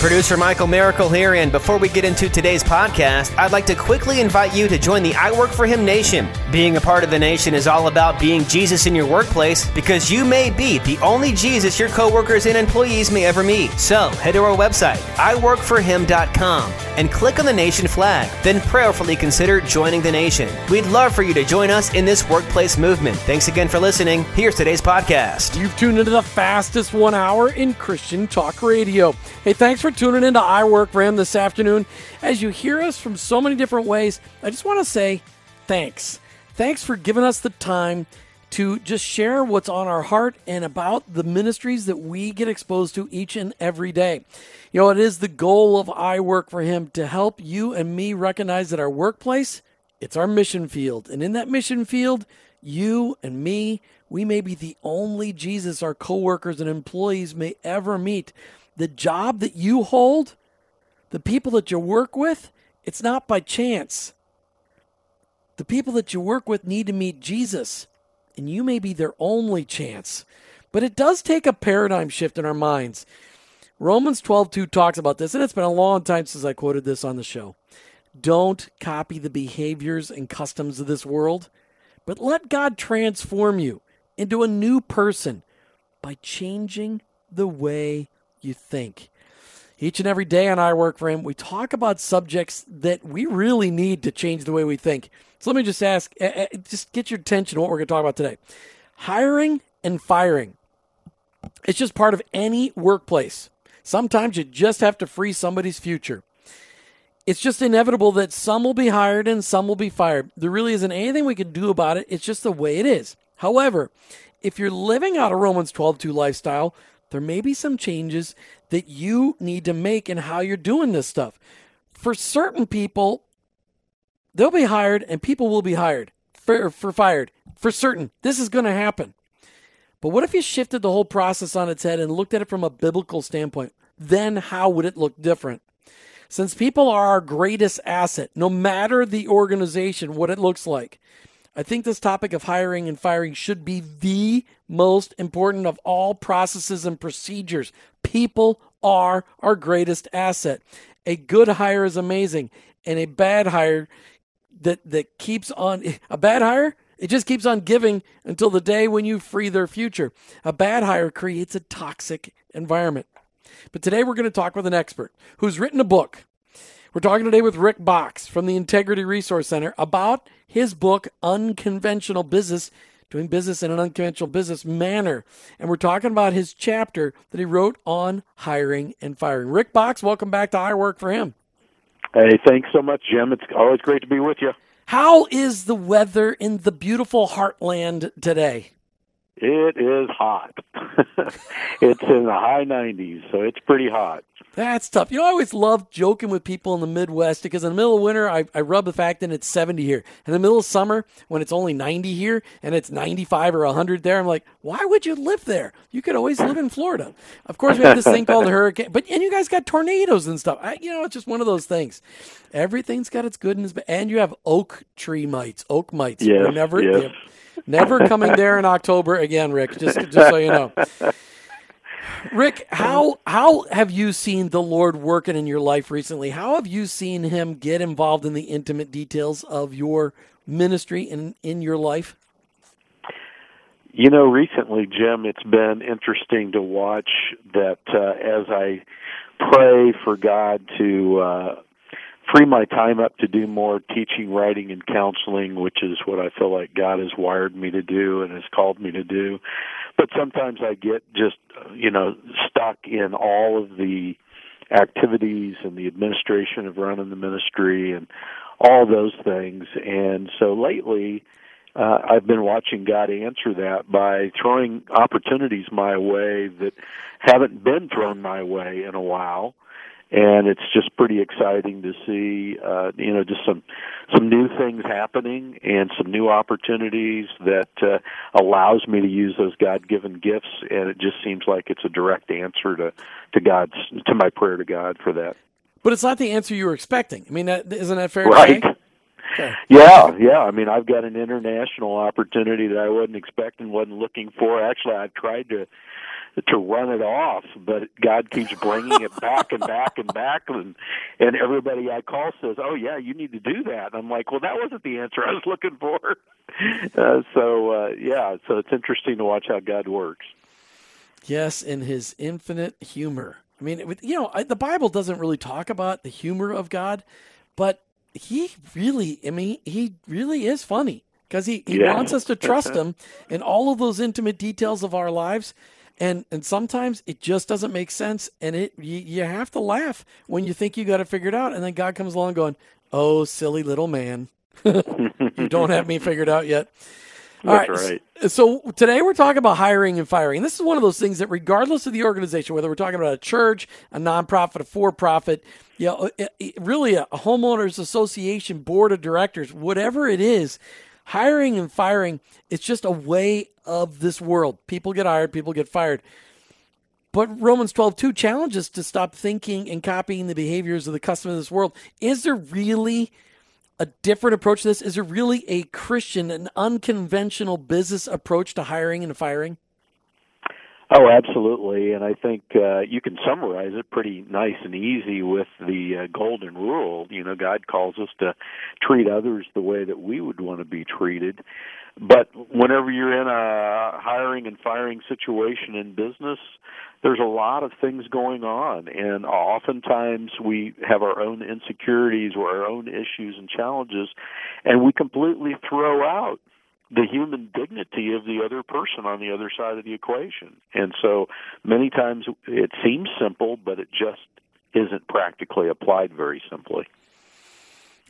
Producer Michael Miracle here, and before we get into today's podcast, I'd like to quickly invite you to join the I Work for Him Nation. Being a part of the nation is all about being Jesus in your workplace because you may be the only Jesus your coworkers and employees may ever meet. So head to our website, iworkforhim.com, and click on the nation flag. Then prayerfully consider joining the nation. We'd love for you to join us in this workplace movement. Thanks again for listening. Here's today's podcast. You've tuned into the fastest one hour in Christian talk radio. Hey, thanks for tuning into I Work for Him this afternoon. As you hear us from so many different ways, I just want to say thanks. Thanks for giving us the time to just share what's on our heart and about the ministries that we get exposed to each and every day. You know, it is the goal of I Work for Him to help you and me recognize that our workplace, it's our mission field. And in that mission field, you and me, we may be the only Jesus our coworkers and employees may ever meet the job that you hold, the people that you work with, it's not by chance. The people that you work with need to meet Jesus, and you may be their only chance. But it does take a paradigm shift in our minds. Romans 12:2 talks about this, and it's been a long time since I quoted this on the show. Don't copy the behaviors and customs of this world, but let God transform you into a new person by changing the way you think. Each and every day on I Work for Him, we talk about subjects that we really need to change the way we think. So let me just ask, uh, just get your attention to what we're going to talk about today. Hiring and firing. It's just part of any workplace. Sometimes you just have to free somebody's future. It's just inevitable that some will be hired and some will be fired. There really isn't anything we can do about it. It's just the way it is. However, if you're living out a Romans 12:2 lifestyle, there may be some changes that you need to make in how you're doing this stuff. For certain people, they'll be hired and people will be hired for, for fired. For certain, this is going to happen. But what if you shifted the whole process on its head and looked at it from a biblical standpoint? Then how would it look different? Since people are our greatest asset, no matter the organization, what it looks like, I think this topic of hiring and firing should be the most important of all processes and procedures. People are our greatest asset. A good hire is amazing, and a bad hire that that keeps on a bad hire it just keeps on giving until the day when you free their future. A bad hire creates a toxic environment. But today we're going to talk with an expert who's written a book. We're talking today with Rick Boxx from the Integrity Resource Center about his book, Unconventional Business Doing Business in an Unconventional Business Manner. And we're talking about his chapter that he wrote on hiring and firing. Rick Boxx, welcome back to I Work for Him. Hey, thanks so much, Jim. It's always great to be with you. How is the weather in the beautiful heartland today? It is hot. it's in the high 90s, so it's pretty hot. That's tough. You know, I always love joking with people in the Midwest because in the middle of winter, I, I rub the fact that it's 70 here. In the middle of summer, when it's only 90 here and it's 95 or 100 there, I'm like, why would you live there? You could always live in Florida. Of course, we have this thing called a hurricane, but and you guys got tornadoes and stuff. I, you know, it's just one of those things. Everything's got its good and its bad. And you have oak tree mites, oak mites. Yes, never, yes. Never coming there in October again, Rick. Just, just so you know. Rick, how how have you seen the Lord working in your life recently? How have you seen Him get involved in the intimate details of your ministry and in your life? You know, recently, Jim, it's been interesting to watch that uh, as I pray for God to uh, free my time up to do more teaching, writing, and counseling, which is what I feel like God has wired me to do and has called me to do. But sometimes I get just, you know, stuck in all of the activities and the administration of running the ministry and all those things. And so lately, uh, I've been watching God answer that by throwing opportunities my way that haven't been thrown my way in a while and it's just pretty exciting to see uh you know just some some new things happening and some new opportunities that uh, allows me to use those god-given gifts and it just seems like it's a direct answer to to god's to my prayer to god for that but it's not the answer you were expecting i mean that, isn't that fair right? Okay. Yeah, yeah. I mean, I've got an international opportunity that I wasn't expecting, wasn't looking for. Actually, I've tried to to run it off, but God keeps bringing it back and back and back, and and everybody I call says, "Oh yeah, you need to do that." And I'm like, "Well, that wasn't the answer I was looking for." Uh, so uh, yeah, so it's interesting to watch how God works. Yes, in His infinite humor. I mean, you know, the Bible doesn't really talk about the humor of God, but He really, I mean, He really is funny because he, he yeah. wants us to trust him in all of those intimate details of our lives and and sometimes it just doesn't make sense and it you, you have to laugh when you think you got it figured out and then god comes along going oh silly little man you don't have me figured out yet all That's right. right. So today we're talking about hiring and firing. And This is one of those things that, regardless of the organization, whether we're talking about a church, a nonprofit, a for-profit, you know, really a homeowners association board of directors, whatever it is, hiring and firing it's just a way of this world. People get hired people get fired. But romans 12 2 challenges to stop thinking and copying the behaviors of the custom of this world. Is there really a different approach to this? Is there really a christian an unconventional business approach to hiring and firing Oh, absolutely, and I think uh, you can summarize it pretty nice and easy with the uh, golden rule. You know, God calls us to treat others the way that we would want to be treated. But whenever you're in a hiring and firing situation in business, there's a lot of things going on, and oftentimes we have our own insecurities or our own issues and challenges, and we completely throw out the human dignity of the other person on the other side of the equation. And so many times it seems simple, but it just isn't practically applied very simply.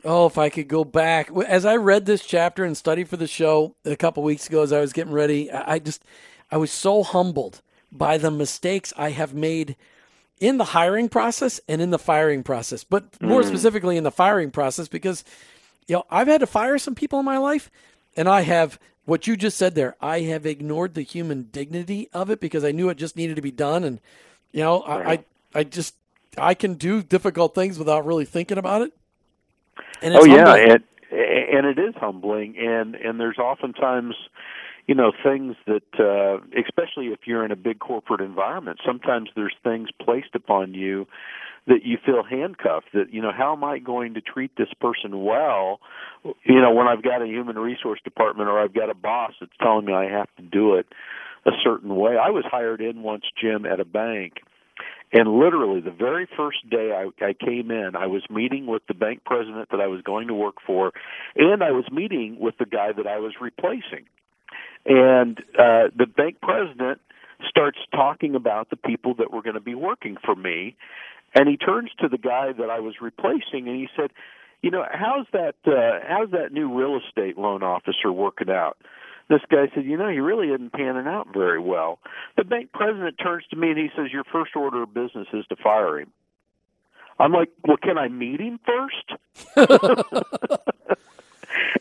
Oh, if I could go back. As I read this chapter and studied for the show a couple weeks ago as I was getting ready, I just I was so humbled by the mistakes I have made in the hiring process and in the firing process. But more mm. specifically in the firing process because you know, I've had to fire some people in my life and I have what you just said there. I have ignored the human dignity of it because I knew it just needed to be done, and you know, right. I, I just I can do difficult things without really thinking about it. And oh yeah, and and it is humbling, and and there's oftentimes you know things that uh especially if you're in a big corporate environment sometimes there's things placed upon you that you feel handcuffed that you know how am i going to treat this person well you know when i've got a human resource department or i've got a boss that's telling me i have to do it a certain way i was hired in once jim at a bank and literally the very first day I, I came in, I was meeting with the bank president that I was going to work for, and I was meeting with the guy that I was replacing. And uh, the bank president starts talking about the people that were going to be working for me and he turns to the guy that I was replacing and he said, "You know, how's that uh how's that new real estate loan officer working out?" This guy said, "You know, he really isn't panning out very well." The bank president turns to me and he says, "Your first order of business is to fire him." I'm like, "Well, can I meet him first?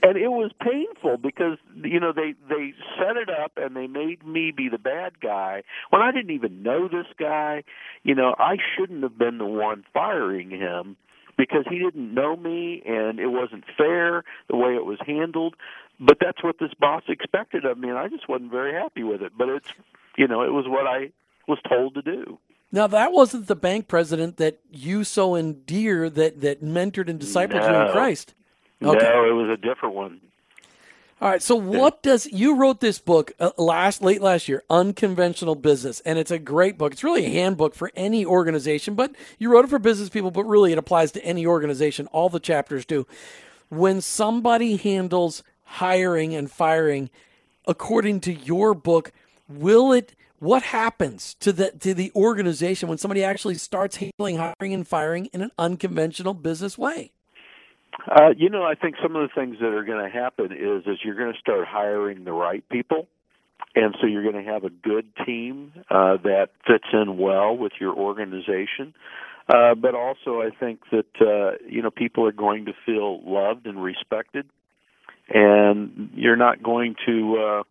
and it was painful because you know they they set it up and they made me be the bad guy when I didn't even know this guy. You know, I shouldn't have been the one firing him because he didn't know me and it wasn't fair the way it was handled. But that's what this boss expected of me, and I just wasn't very happy with it. But it's you know it was what I was told to do. Now that wasn't the bank president that you so endear that that mentored and discipled no. you in Christ. Okay. No, it was a different one. All right. So, what does you wrote this book uh, last late last year, Unconventional Business, and it's a great book. It's really a handbook for any organization, but you wrote it for business people, but really it applies to any organization. All the chapters do. When somebody handles hiring and firing, according to your book, will it? What happens to the to the organization when somebody actually starts handling hiring and firing in an unconventional business way? Uh, you know, I think some of the things that are going to happen is is you're going to start hiring the right people, and so you're going to have a good team uh, that fits in well with your organization. Uh, but also, I think that uh, you know people are going to feel loved and respected, and you're not going to uh,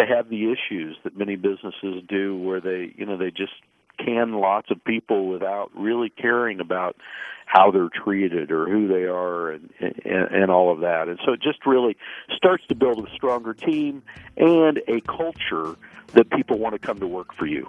to have the issues that many businesses do, where they you know they just can lots of people without really caring about how they're treated or who they are and, and and all of that. And so it just really starts to build a stronger team and a culture that people want to come to work for you.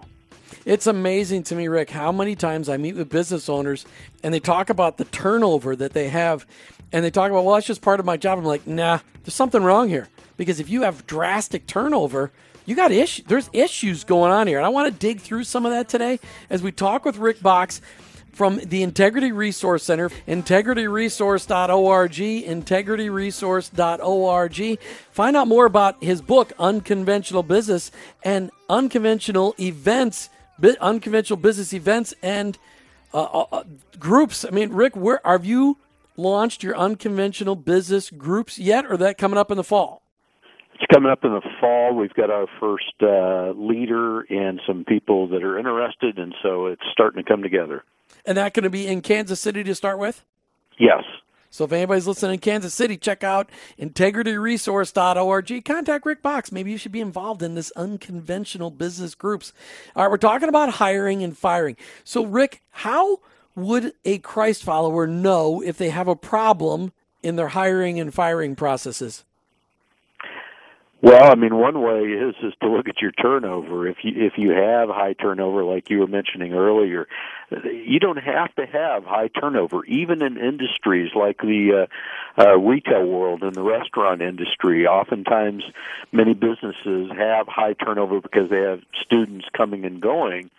It's amazing to me, Rick, how many times I meet with business owners and they talk about the turnover that they have and they talk about, well, that's just part of my job. I'm like, nah, there's something wrong here. Because if you have drastic turnover, you got issues. There's issues going on here. And I want to dig through some of that today as we talk with Rick Boxx from the Integrity Resource Center, integrityresource.org, integrityresource.org. Find out more about his book, Unconventional Business, and unconventional events, unconventional business events and uh, uh, uh, groups. I mean, Rick, where have you launched your unconventional business groups yet, or that coming up in the fall? It's coming up in the fall. We've got our first uh, leader and some people that are interested, and so it's starting to come together. And that going to be in Kansas City to start with? Yes. So if anybody's listening in Kansas City, check out integrityresource.org. Contact Rick Boxx. Maybe you should be involved in this unconventional business groups. All right, we're talking about hiring and firing. So, Rick, how would a Christ follower know if they have a problem in their hiring and firing processes? Well, I mean, one way is is to look at your turnover. If you if you have high turnover, like you were mentioning earlier, you don't have to have high turnover. Even in industries like the uh, uh, retail world and the restaurant industry, oftentimes many businesses have high turnover because they have students coming and going.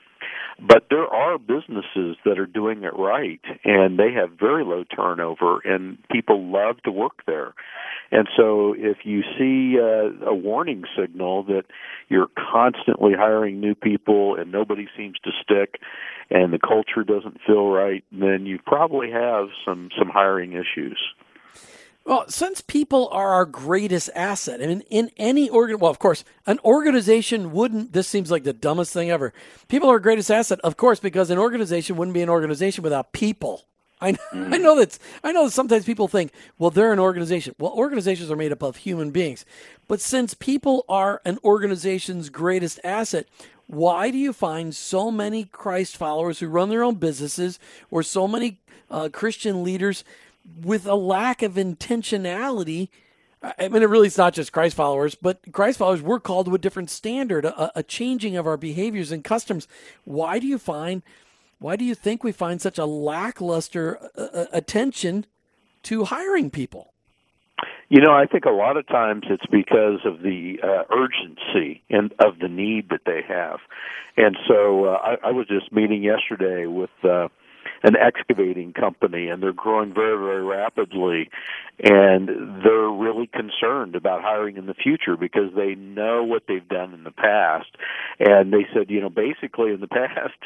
But there are businesses that are doing it right, and they have very low turnover, and people love to work there. And so, if you see uh, a warning signal that you're constantly hiring new people and nobody seems to stick, and the culture doesn't feel right, then you probably have some some hiring issues. Well, since people are our greatest asset, I mean, in any organ, well, of course, an organization wouldn't. This seems like the dumbest thing ever. People are our greatest asset, of course, because an organization wouldn't be an organization without people. I mm. I know that I know that sometimes people think, well, they're an organization. Well, organizations are made up of human beings, but since people are an organization's greatest asset, why do you find so many Christ followers who run their own businesses, or so many uh, Christian leaders? with a lack of intentionality. I mean, it really is not just Christ followers, but Christ followers, we're called to a different standard, a, a changing of our behaviors and customs. Why do you find, why do you think we find such a lackluster uh, uh, attention to hiring people? You know, I think a lot of times it's because of the uh, urgency and of the need that they have. And so uh, I, I was just meeting yesterday with uh, an excavating company and they're growing very very rapidly. And they're really concerned about hiring in the future because they know what they've done in the past. And they said you know basically in the past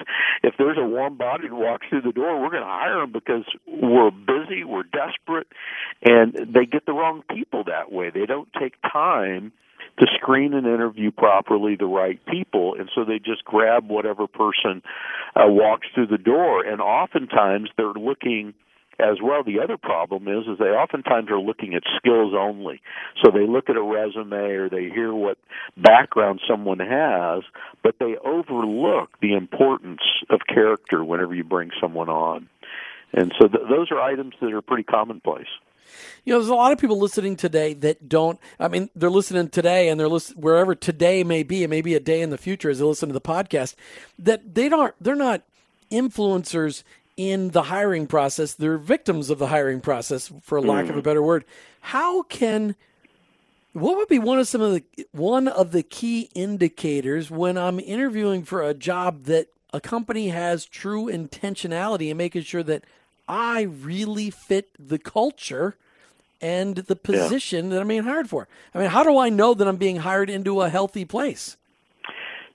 if there's a warm body who walks through the door we're going to hire them because we're busy we're desperate and they get the wrong people that way. They don't take time to screen and interview properly the right people, and so they just grab whatever person uh, walks through the door, and oftentimes they're looking as well. The other problem is is they oftentimes are looking at skills only. So they look at a resume or they hear what background someone has but they overlook the importance of character whenever you bring someone on. And so th- those are items that are pretty commonplace you know, there's a lot of people listening today that don't. I mean, they're listening today, and they're listening wherever today may be. It may be a day in the future as they listen to the podcast. That they don't. They're not influencers in the hiring process. They're victims of the hiring process, for lack mm. of a mm. better word. How can what would be one of some of the one of the key indicators when I'm interviewing for a job that a company has true intentionality in making sure that I really fit the culture and the position yeah. that I'm being hired for. I mean, how do I know that I'm being hired into a healthy place?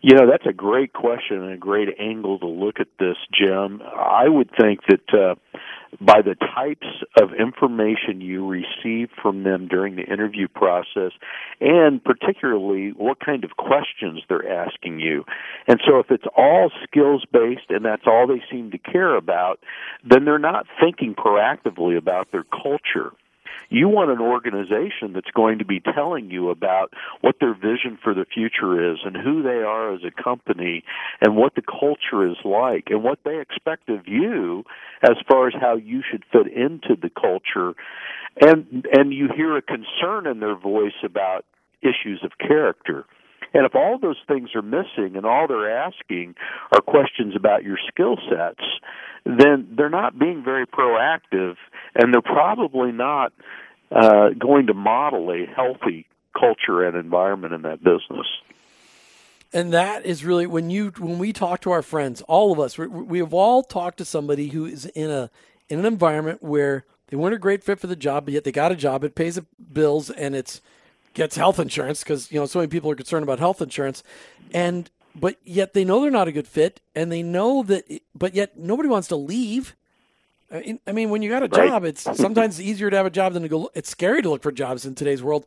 You know, that's a great question and a great angle to look at this, Jim. I would think that uh, by the types of information you receive from them during the interview process, and particularly what kind of questions they're asking you. And so, if it's all skills based and that's all they seem to care about, then they're not thinking proactively about their culture. You want an organization that's going to be telling you about what their vision for the future is and who they are as a company and what the culture is like and what they expect of you as far as how you should fit into the culture. And and you hear a concern in their voice about issues of character. And if all those things are missing and all they're asking are questions about your skill sets, then they're not being very proactive and they're probably not uh, going to model a healthy culture and environment in that business. And that is really when you when we talk to our friends, all of us, we, we have all talked to somebody who is in a in an environment where they weren't a great fit for the job, but yet they got a job. It pays the bills and it's gets health insurance because you know so many people are concerned about health insurance, and but yet they know they're not a good fit, and they know that, but yet nobody wants to leave. I mean, when you got a job, it's sometimes easier to have a job than to go. It's scary to look for jobs in today's world.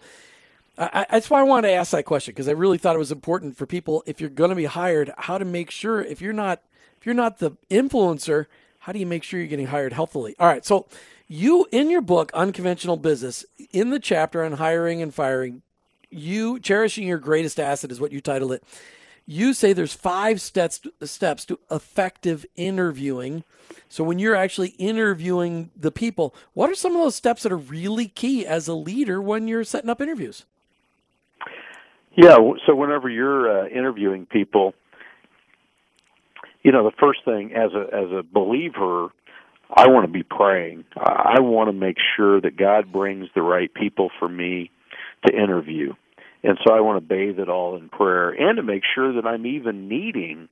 I, that's why I wanted to ask that question because I really thought it was important for people if you're going to be hired, how to make sure if you're not if you're not the influencer, how do you make sure you're getting hired healthily? All right, so you in your book unconventional business in the chapter on hiring and firing you cherishing your greatest asset is what you title it you say there's five steps steps to effective interviewing. So when you're actually interviewing the people what are some of those steps that are really key as a leader when you're setting up interviews? Yeah so whenever you're uh, interviewing people you know the first thing as a as a believer I want to be praying. I want to make sure that God brings the right people for me to interview. And so I want to bathe it all in prayer and to make sure that I'm even needing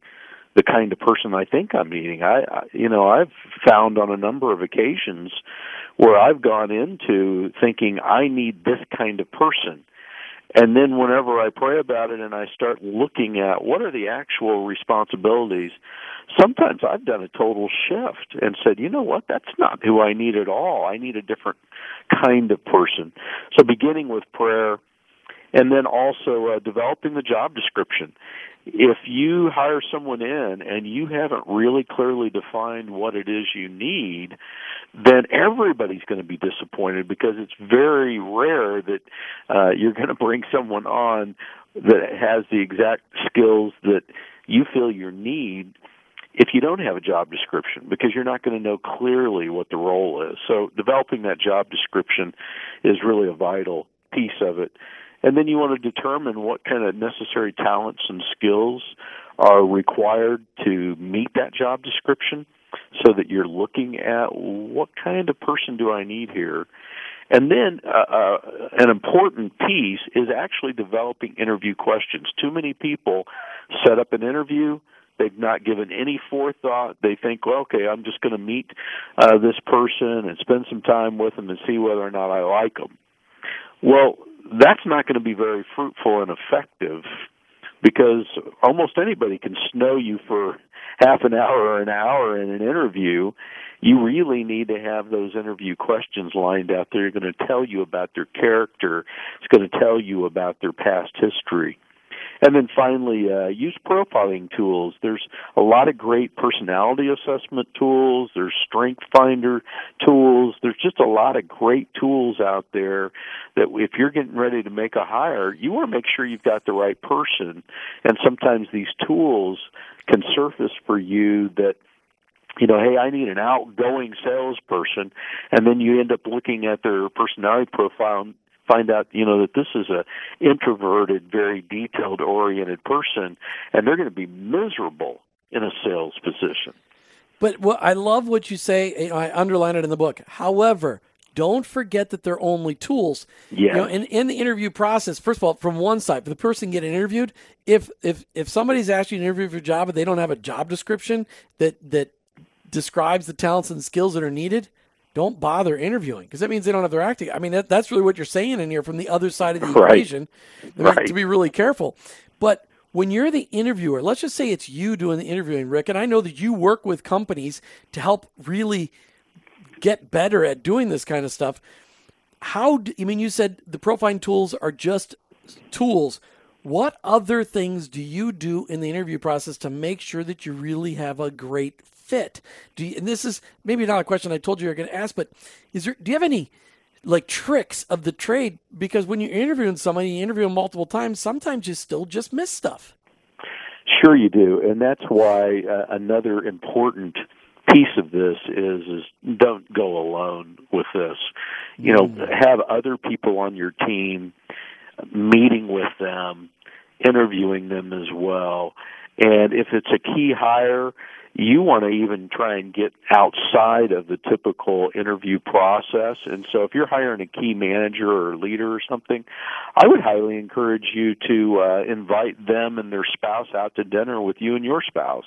the kind of person I think I'm needing. I, I you know, I've found on a number of occasions where I've gone into thinking I need this kind of person and then whenever I pray about it and I start looking at what are the actual responsibilities, sometimes I've done a total shift and said, you know what, that's not who I need at all. I need a different kind of person. So beginning with prayer and then also uh, developing the job description if you hire someone in and you haven't really clearly defined what it is you need, then everybody's going to be disappointed because it's very rare that uh, you're going to bring someone on that has the exact skills that you feel you need if you don't have a job description because you're not going to know clearly what the role is. So developing that job description is really a vital piece of it. And then you want to determine what kind of necessary talents and skills are required to meet that job description so that you're looking at what kind of person do I need here. And then uh, uh, an important piece is actually developing interview questions. Too many people set up an interview. They've not given any forethought. They think, well, okay, I'm just going to meet uh, this person and spend some time with them and see whether or not I like them. Well, that's not going to be very fruitful and effective because almost anybody can snow you for half an hour or an hour in an interview. You really need to have those interview questions lined out. They're going to tell you about their character. It's going to tell you about their past history. And then finally, uh, use profiling tools. There's a lot of great personality assessment tools. There's strength finder tools. There's just a lot of great tools out there that if you're getting ready to make a hire, you want to make sure you've got the right person. And sometimes these tools can surface for you that you know, hey, I need an outgoing salesperson, and then you end up looking at their personality profile find out, you know, that this is a introverted, very detailed oriented person, and they're going to be miserable in a sales position. But what I love what you say. You know, I underline it in the book. However, don't forget that they're only tools. Yeah. You know, in, in the interview process, first of all, from one side, for the person getting interviewed, if if if somebody's asking an interview for a job and they don't have a job description that that describes the talents and skills that are needed, don't bother interviewing because that means they don't have their acting. I mean, that, that's really what you're saying in here from the other side of the right. equation. Right. To be really careful. But when you're the interviewer, let's just say it's you doing the interviewing, Rick, and I know that you work with companies to help really get better at doing this kind of stuff. How, do, I mean, you said the profiling tools are just tools. What other things do you do in the interview process to make sure that you really have a great fit? Do you, and this is maybe not a question I told you you were going to ask, but is there? Do you have any like tricks of the trade? Because when you're interviewing somebody, you interview them multiple times. Sometimes you still just miss stuff. Sure, you do, and that's why uh, another important piece of this is is don't go alone with this. You know, mm-hmm. have other people on your team, meeting with them, interviewing them as well. And if it's a key hire, you want to even try and get outside of the typical interview process. And so if you're hiring a key manager or leader or something, I would highly encourage you to uh, invite them and their spouse out to dinner with you and your spouse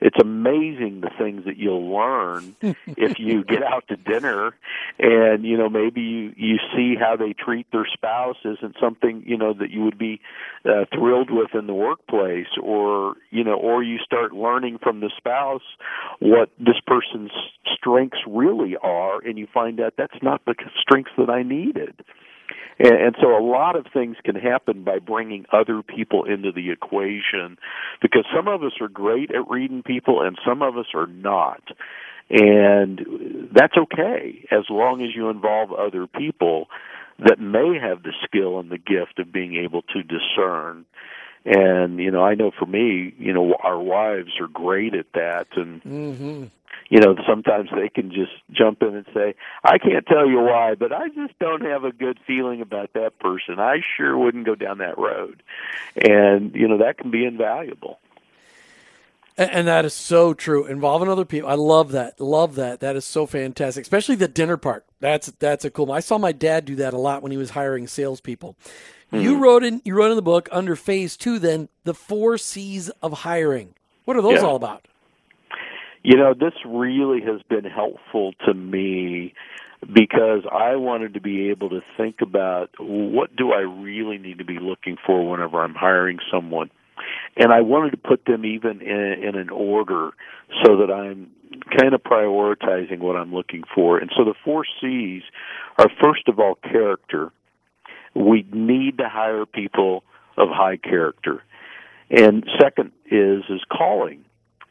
it's amazing the things that you'll learn if you get out to dinner and you know maybe you you see how they treat their spouse isn't something you know that you would be uh, thrilled with in the workplace or you know or you start learning from the spouse what this person's strengths really are and you find out that's not the strengths that I needed and, and so a lot of things can happen by bringing other people into the equation because some of us are great at reading people and some of us are not. And that's okay as long as you involve other people that may have the skill and the gift of being able to discern. And you know, I know for me, you know, our wives are great at that, and mm-hmm you know, sometimes they can just jump in and say, I can't tell you why, but I just don't have a good feeling about that person. I sure wouldn't go down that road. And, you know, that can be invaluable. And that is so true. Involving other people, I love that. Love that. That is so fantastic. Especially the dinner part. That's that's a cool. One. I saw my dad do that a lot when he was hiring salespeople. Mm-hmm. You wrote in you wrote in the book under phase two. Then the four C's of hiring. What are those yeah. all about? You know, this really has been helpful to me because I wanted to be able to think about what do I really need to be looking for whenever I'm hiring someone. And I wanted to put them even in, in an order so that I'm kind of prioritizing what I'm looking for. And so the four C's are first of all character. We need to hire people of high character. And second is is calling.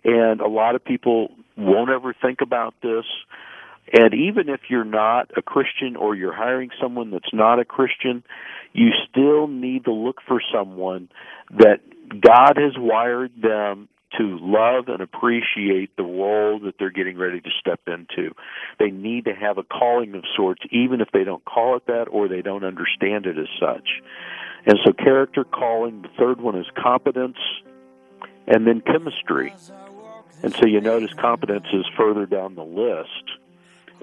And a lot of people won't ever think about this. And even if you're not a Christian or you're hiring someone that's not a Christian, you still need to look for someone that God has wired them to love and appreciate the role that they're getting ready to step into. They need to have a calling of sorts, even if they don't call it that or they don't understand it as such. And so, character calling. The third one is competence, and then chemistry. And so you notice competence is further down the list.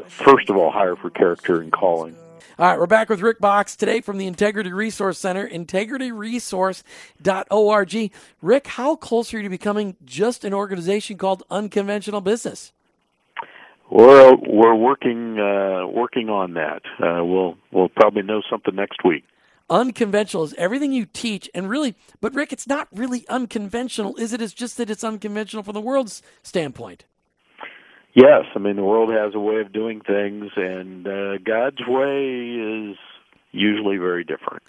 First of all, hire for character and calling. All right, we're back with Rick Boxx today from the Integrity Resource Center, integrityresource.org. Rick, how close are you to becoming just an organization called Unconventional Business? We're we're working uh, working on that. Uh, we'll we'll probably know something next week unconventional is everything you teach and really but rick it's not really unconventional is it it's just that it's unconventional from the world's standpoint yes i mean the world has a way of doing things and uh, god's way is usually very different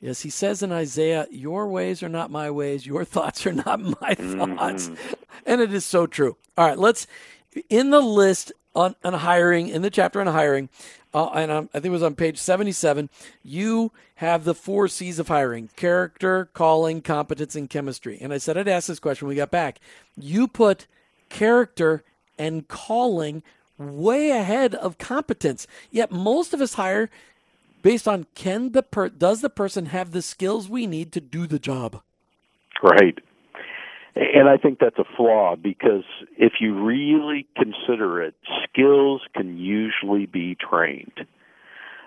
yes he says in isaiah your ways are not my ways your thoughts are not my thoughts mm-hmm. and it is so true all right let's in the list on, on hiring in the chapter on hiring uh, and I think it was on page 77, you have the four C's of hiring character, calling, competence, and chemistry. And I said I'd ask this question when we got back. You put character and calling way ahead of competence. Yet most of us hire based on can the per- does the person have the skills we need to do the job? Right. And I think that's a flaw because if you really consider it, skills can usually be trained.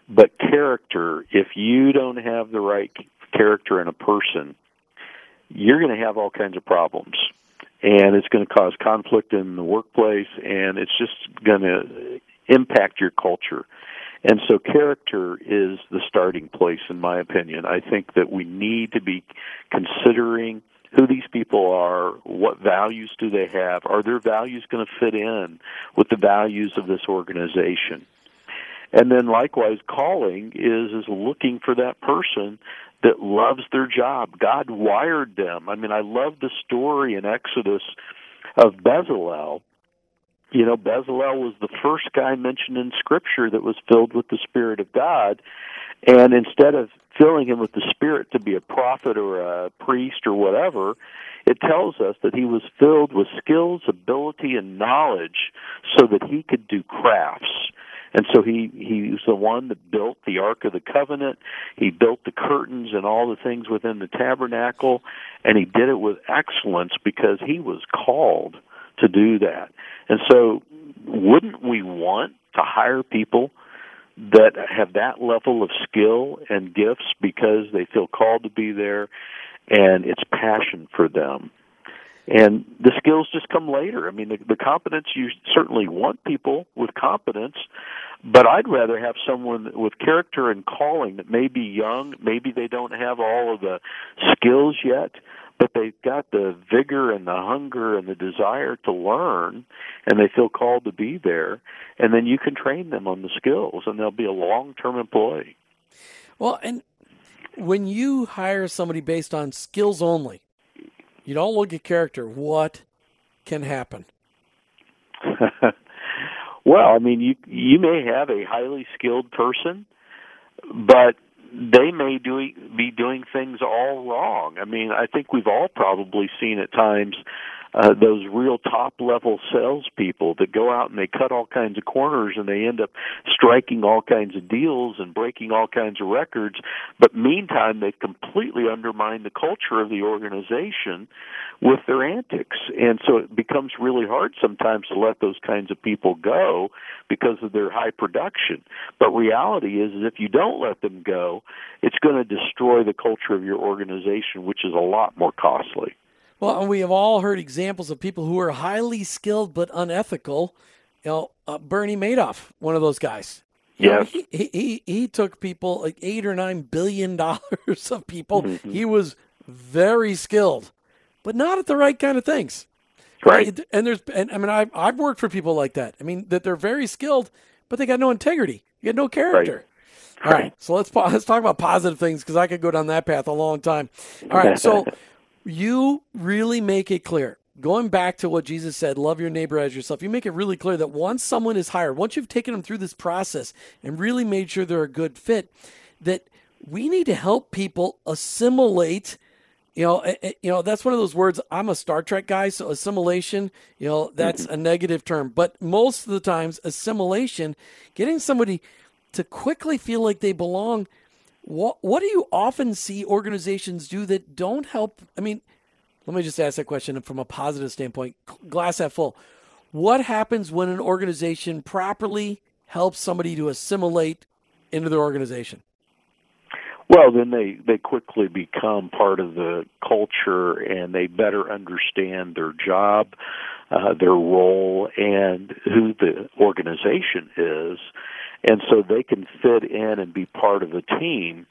But character, if you don't have the right character in a person, you're going to have all kinds of problems. And it's going to cause conflict in the workplace, and it's just going to impact your culture. And so character is the starting place, in my opinion. I think that we need to be considering who these people are, what values do they have, are their values going to fit in with the values of this organization? And then likewise, calling is is looking for that person that loves their job. God wired them. I mean, I love the story in Exodus of Bezalel. You know, Bezalel was the first guy mentioned in Scripture that was filled with the Spirit of God. And instead of filling him with the Spirit to be a prophet or a priest or whatever, it tells us that he was filled with skills, ability, and knowledge so that he could do crafts. And so he he was the one that built the Ark of the Covenant. He built the curtains and all the things within the tabernacle, and he did it with excellence because he was called to do that. And so, wouldn't we want to hire people that have that level of skill and gifts because they feel called to be there and it's passion for them? And the skills just come later. I mean, the, the competence you certainly want people with competence, but I'd rather have someone with character and calling that may be young, maybe they don't have all of the skills yet, but they've got the vigor and the hunger and the desire to learn, and they feel called to be there, and then you can train them on the skills, and they'll be a long-term employee. Well, and when you hire somebody based on skills only, you don't look at character. What can happen? well, I mean, you you may have a highly skilled person, but they may do, be doing things all wrong. I mean, I think we've all probably seen at times uh, those real top level salespeople that go out and they cut all kinds of corners and they end up striking all kinds of deals and breaking all kinds of records. But meantime, they've completely undermine the culture of the organization with their antics. And so it becomes really hard sometimes to let those kinds of people go because of their high production. But reality is, is if you don't let them go, it's going to destroy the culture of your organization, which is a lot more costly. Well, we have all heard examples of people who are highly skilled but unethical. You know, uh, Bernie Madoff, one of those guys. Yeah, he, he he took people like eight or nine billion dollars of people. Mm-hmm. He was very skilled, but not at the right kind of things. Right. And there's, and I mean, I've I've worked for people like that. I mean, that they're very skilled, but they got no integrity. You got no character. Right. All right. So let's let's talk about positive things because I could go down that path a long time. All right. So you really make it clear. Going back to what Jesus said, love your neighbor as yourself, you make it really clear that once someone is hired, once you've taken them through this process and really made sure they're a good fit, that we need to help people assimilate you know, eh, eh, you know that's one of those words. I'm a Star Trek guy, so assimilation, you know, that's a negative term. But most of the times, assimilation, getting somebody to quickly feel like they belong, what what do you often see organizations do that don't help? I mean, let me just ask that question from a positive standpoint. Glass half full. What happens when an organization properly helps somebody to assimilate into their organization? Well, then they they quickly become part of the culture, and they better understand their job, uh, their role, and who the organization is and so they can fit in and be part of a team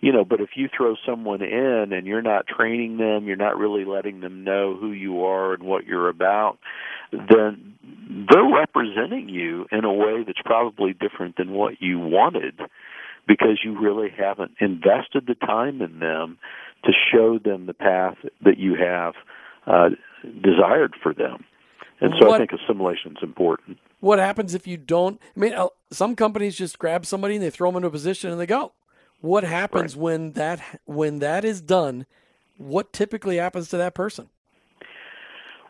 you know but if you throw someone in and you're not training them you're not really letting them know who you are and what you're about then they're representing you in a way that's probably different than what you wanted because you really haven't invested the time in them to show them the path that you have uh, desired for them and so what, I think assimilation is important. What happens if you don't? I mean, uh, some companies just grab somebody and they throw them into a position and they go. What happens right. when that when that is done? What typically happens to that person?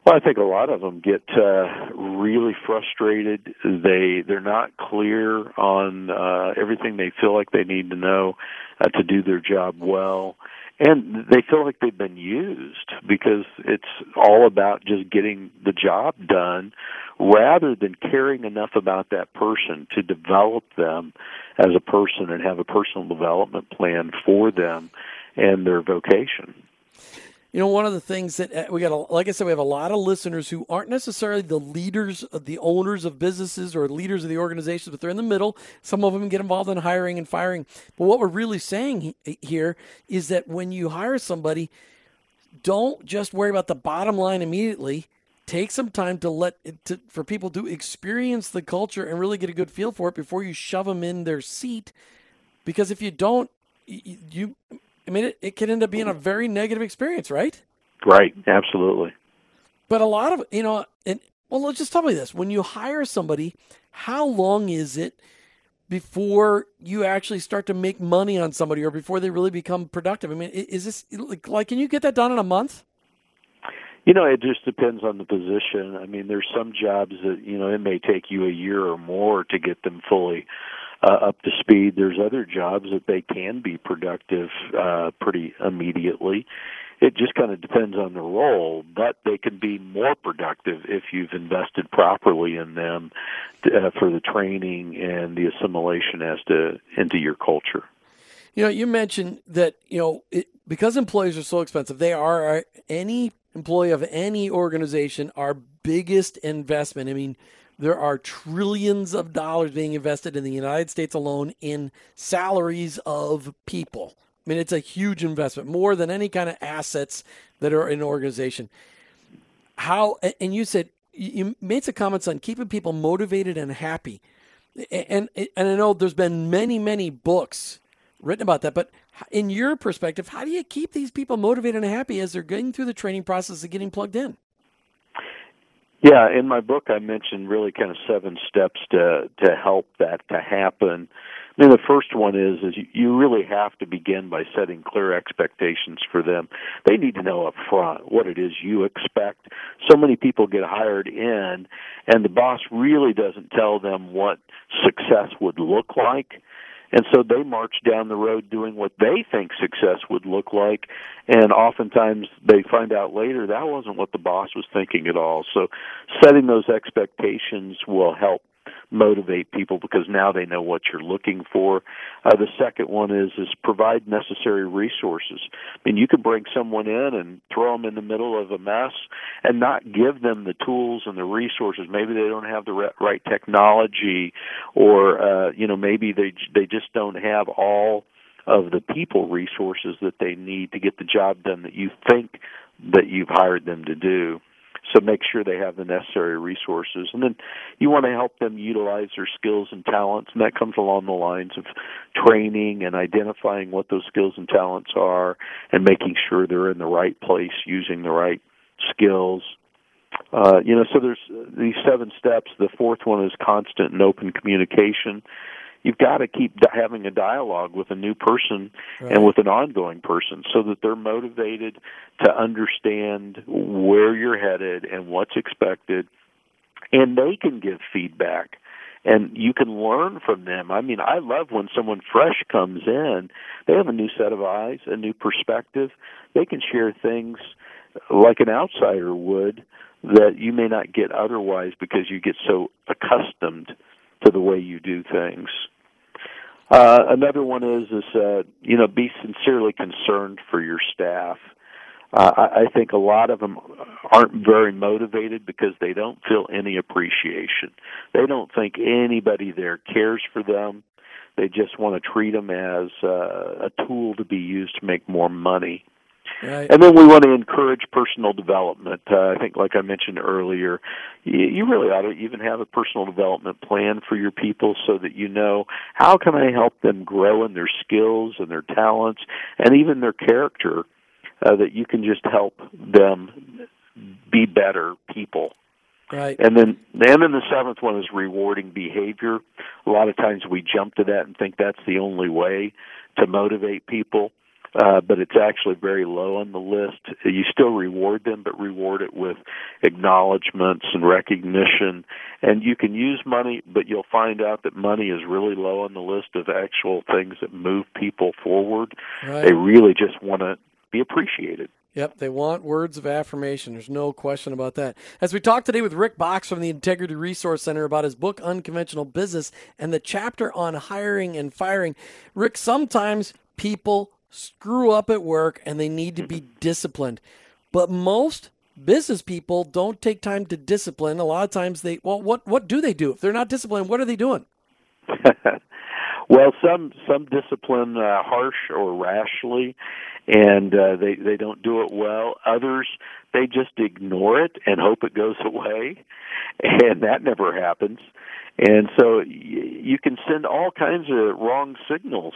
Well, I think a lot of them get uh, really frustrated. They they're not clear on uh, everything they feel like they need to know uh, to do their job well and they feel like they've been used because it's all about just getting the job done rather than caring enough about that person to develop them as a person and have a personal development plan for them and their vocation. You know, one of the things that uh, we got, a, like I said, we have a lot of listeners who aren't necessarily the leaders, of the owners of businesses or leaders of the organizations, but they're in the middle. Some of them get involved in hiring and firing. But what we're really saying eh, here is that when you hire somebody, don't just worry about the bottom line immediately. Take some time to let eh, to, for people to experience the culture and really get a good feel for it before you shove them in their seat. Because if you don't, you, you I mean, it, it can end up being a very negative experience, right? Right, absolutely. But a lot of, you know, and well, let's just tell me this. When you hire somebody, how long is it before you actually start to make money on somebody or before they really become productive? I mean, is this like, can you get that done in a month? You know, it just depends on the position. I mean, there's some jobs that you know it may take you a year or more to get them fully uh, up to speed. There's other jobs that they can be productive uh, pretty immediately. It just kind of depends on the role, but they can be more productive if you've invested properly in them uh, for the training and the assimilation as to into your culture. You know, you mentioned that you know it, because employees are so expensive, they are any employee of any organization our biggest investment. I mean, there are trillions of dollars being invested in the United States alone in salaries of people. I mean, it's a huge investment, more than any kind of assets that are in an organization. How, and you said, you made some comments on keeping people motivated and happy. And, and I know there's been many, many books written about that, but in your perspective, how do you keep these people motivated and happy as they're going through the training process of getting plugged in? Yeah, in my book, I mentioned really kind of seven steps to to help that to happen. I mean, the first one is is you really have to begin by setting clear expectations for them. They need to know up front what it is you expect. So many people get hired in, and the boss really doesn't tell them what success would look like and so they march down the road doing what they think success would look like. And oftentimes they find out later that wasn't what the boss was thinking at all. So setting those expectations will help motivate people because now they know what you're looking for. Uh, the second one is is provide necessary resources. I mean, you could bring someone in and throw them in the middle of a mess and not give them the tools and the resources. Maybe they don't have the right technology, or uh, you know, maybe they they just don't have all of the people resources that they need to get the job done that you think that you've hired them to do. So make sure they have the necessary resources. And then you want to help them utilize their skills and talents, and that comes along the lines of training and identifying what those skills and talents are and making sure they're in the right place using the right skills. Uh, you know, so there's these seven steps. The fourth one is constant and open communication you've got to keep having a dialogue with a new person right. and with an ongoing person so that they're motivated to understand where you're headed and what's expected and they can give feedback and you can learn from them. I mean, I love when someone fresh comes in. They have a new set of eyes, a new perspective. They can share things like an outsider would that you may not get otherwise because you get so accustomed to the way you do things. Uh, another one is is uh, you know be sincerely concerned for your staff. Uh, I, I think a lot of them aren't very motivated because they don't feel any appreciation. They don't think anybody there cares for them. They just want to treat them as uh, a tool to be used to make more money. Right. And then we want to encourage personal development. Uh, I think, like I mentioned earlier, you, you really ought to even have a personal development plan for your people so that you know how can I help them grow in their skills and their talents and even their character. Uh, that you can just help them be better people. Right. And then and then the seventh one is rewarding behavior. A lot of times we jump to that and think that's the only way to motivate people uh, but it's actually very low on the list. You still reward them, but reward it with acknowledgments and recognition. And you can use money, but you'll find out that money is really low on the list of actual things that move people forward. Right. They really just want to be appreciated. Yep, they want words of affirmation. There's no question about that. As we talk today with Rick Boxx from the Integrity Resource Center about his book Unconventional Business and the chapter on hiring and firing, Rick, sometimes people screw up at work and they need to be disciplined. But most business people don't take time to discipline. A lot of times they well what what do they do? If they're not disciplined, what are they doing? well, some some discipline uh, harsh or rashly and uh, they they don't do it well. Others they just ignore it and hope it goes away, and that never happens. And so you can send all kinds of wrong signals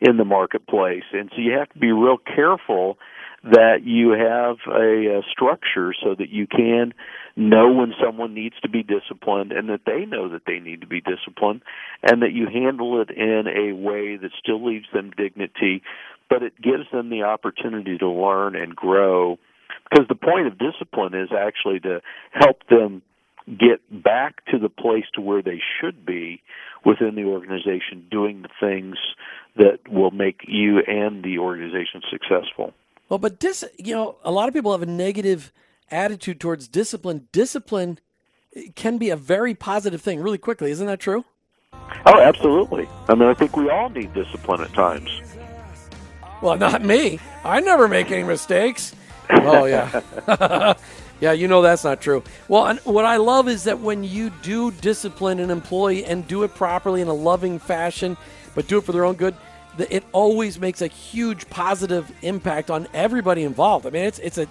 in the marketplace. And so you have to be real careful that you have a, a structure so that you can know when someone needs to be disciplined and that they know that they need to be disciplined and that you handle it in a way that still leaves them dignity but it gives them the opportunity to learn and grow because the point of discipline is actually to help them get back to the place to where they should be within the organization doing the things that will make you and the organization successful. Well, but dis, you know, a lot of people have a negative attitude towards discipline. Discipline eh, can be a very positive thing really quickly. Isn't that true? Oh, absolutely. I mean, I think we all need discipline at times. Well, not me. I never make any mistakes. Oh, yeah. yeah, you know that's not true. Well, what I love is that when you do discipline an employee and do it properly in a loving fashion, but do it for their own good, it always makes a huge positive impact on everybody involved. I mean, it's it's a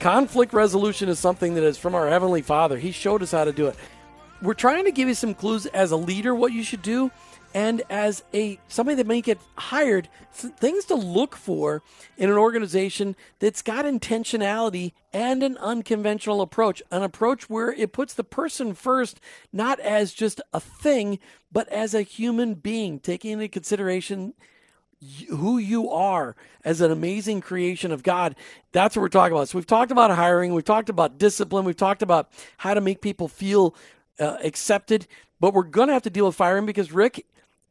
conflict resolution is something that is from our heavenly Father. He showed us how to do it. We're trying to give you some clues as a leader what you should do and as a somebody that may get hired things to look for in an organization that's got intentionality and an unconventional approach an approach where it puts the person first not as just a thing but as a human being taking into consideration who you are as an amazing creation of God. That's what we're talking about. So we've talked about hiring, we've talked about discipline, we've talked about how to make people feel uh, accepted, but we're going to have to deal with firing because Rick,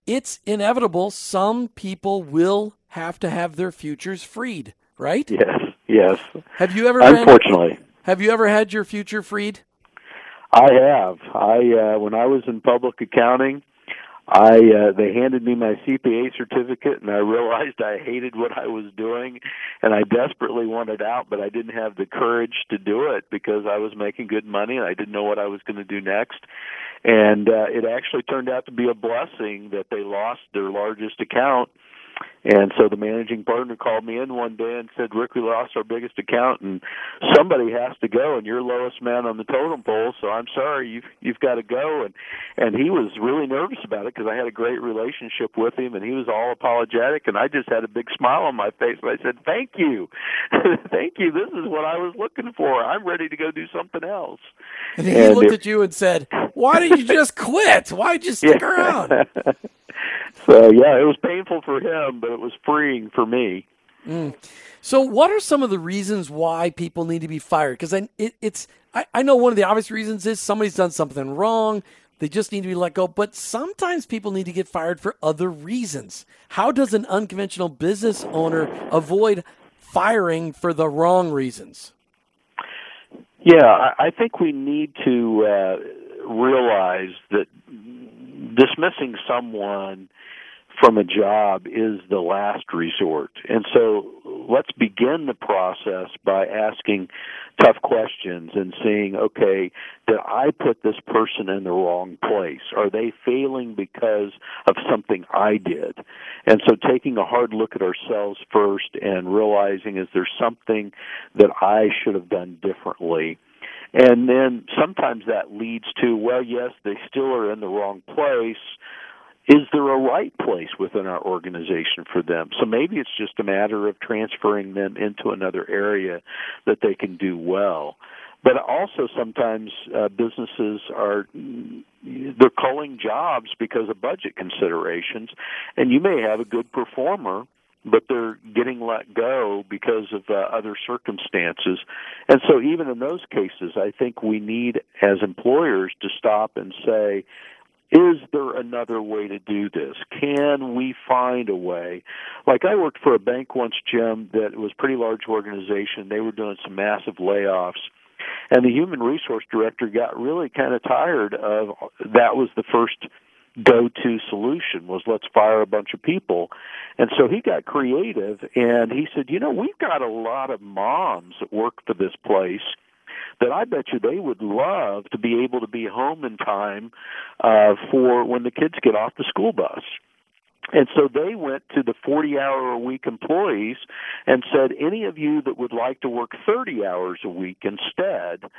it's inevitable. Some people will have to have their futures freed, right? Yes, yes. Have you ever? Unfortunately, had, have you ever had your future freed? I have. I uh, when I was in public accounting, I uh, they handed me my CPA certificate and I realized I hated what I was doing and I desperately wanted out but I didn't have the courage to do it because I was making good money and I didn't know what I was going to do next. And uh, it actually turned out to be a blessing that they lost their largest account and so the managing partner called me in one day and said, "Rick, we lost our biggest account, and somebody has to go, and you're lowest man on the totem pole. So I'm sorry, you've you've got to go." And and he was really nervous about it because I had a great relationship with him, and he was all apologetic, and I just had a big smile on my face, and I said, "Thank you, thank you. This is what I was looking for. I'm ready to go do something else." And he and looked at you and said, "Why did you just quit? Why did you stick yeah. around?" So yeah, it was painful for him, but it was freeing for me. Mm. So, what are some of the reasons why people need to be fired? Because it, it's I, I know one of the obvious reasons is somebody's done something wrong. They just need to be let go. But sometimes people need to get fired for other reasons. How does an unconventional business owner avoid firing for the wrong reasons? Yeah, I think we need to uh, realize that dismissing someone from a job is the last resort. And so let's begin the process by asking tough questions and seeing, okay, did I put this person in the wrong place? Are they failing because of something I did? And so taking a hard look at ourselves first and realizing is there something that I should have done differently? And then sometimes that leads to, well, yes, they still are in the wrong place is there a right place within our organization for them? So maybe it's just a matter of transferring them into another area that they can do well. But also sometimes uh, businesses are they're culling jobs because of budget considerations, and you may have a good performer but they're getting let go because of uh, other circumstances. And so, even in those cases, I think we need, as employers, to stop and say, is there another way to do this? Can we find a way? Like I worked for a bank once, Jim, that was a pretty large organization. They were doing some massive layoffs. And the human resource director got really kind of tired of that was the first go-to solution was let's fire a bunch of people. And so he got creative and he said, "You know, we've got a lot of moms that work for this place that I bet you they would love to be able to be home in time uh, for when the kids get off the school bus. And so they went to the 40 hour a week employees and said, any of you that would like to work 30 hours a week instead,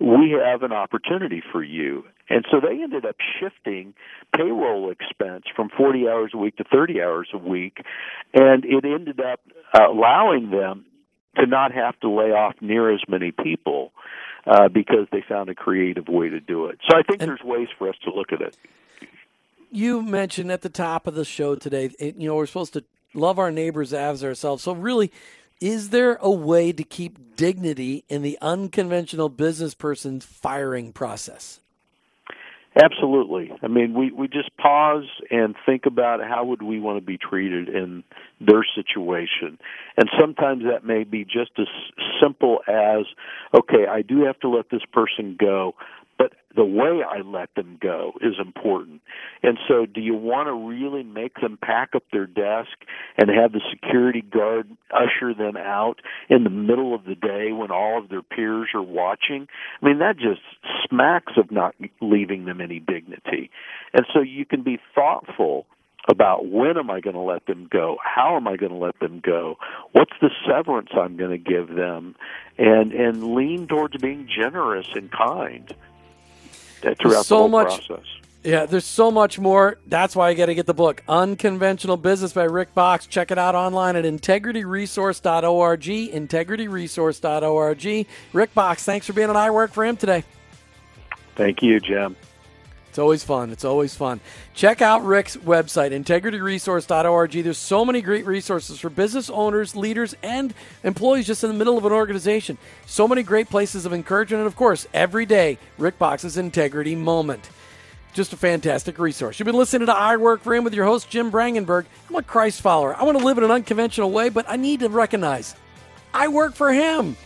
we have an opportunity for you. And so they ended up shifting payroll expense from 40 hours a week to 30 hours a week. And it ended up uh, allowing them to not have to lay off near as many people uh, because they found a creative way to do it. So I think and there's ways for us to look at it. You mentioned at the top of the show today, you know, we're supposed to love our neighbors as ourselves. So really, Is there a way to keep dignity in the unconventional business person's firing process? Absolutely. I mean, we we just pause and think about how would we want to be treated in their situation, and sometimes that may be just as simple as, okay, I do have to let this person go, the way I let them go is important. And so, do you want to really make them pack up their desk and have the security guard usher them out in the middle of the day when all of their peers are watching? I mean, that just smacks of not leaving them any dignity. And so, you can be thoughtful about when am I going to let them go? How am I going to let them go? What's the severance I'm going to give them? And and lean towards being generous and kind Uh, throughout so the whole much, process. Yeah, there's so much more. That's why I got to get the book, Unconventional Business by Rick Boxx. Check it out online at integrityresource.org, integrityresource.org. Rick Boxx, thanks for being on I Work for Him today. Thank you, Jim. It's always fun. It's always fun. Check out Rick's website, integrityresource.org. There's so many great resources for business owners, leaders, and employees just in the middle of an organization. So many great places of encouragement. And of course, every day, Rick Boxx's Integrity Moment. Just a fantastic resource. You've been listening to I Work for Him with your host, Jim Brangenberg. I'm a Christ follower. I want to live in an unconventional way, but I need to recognize I work for Him.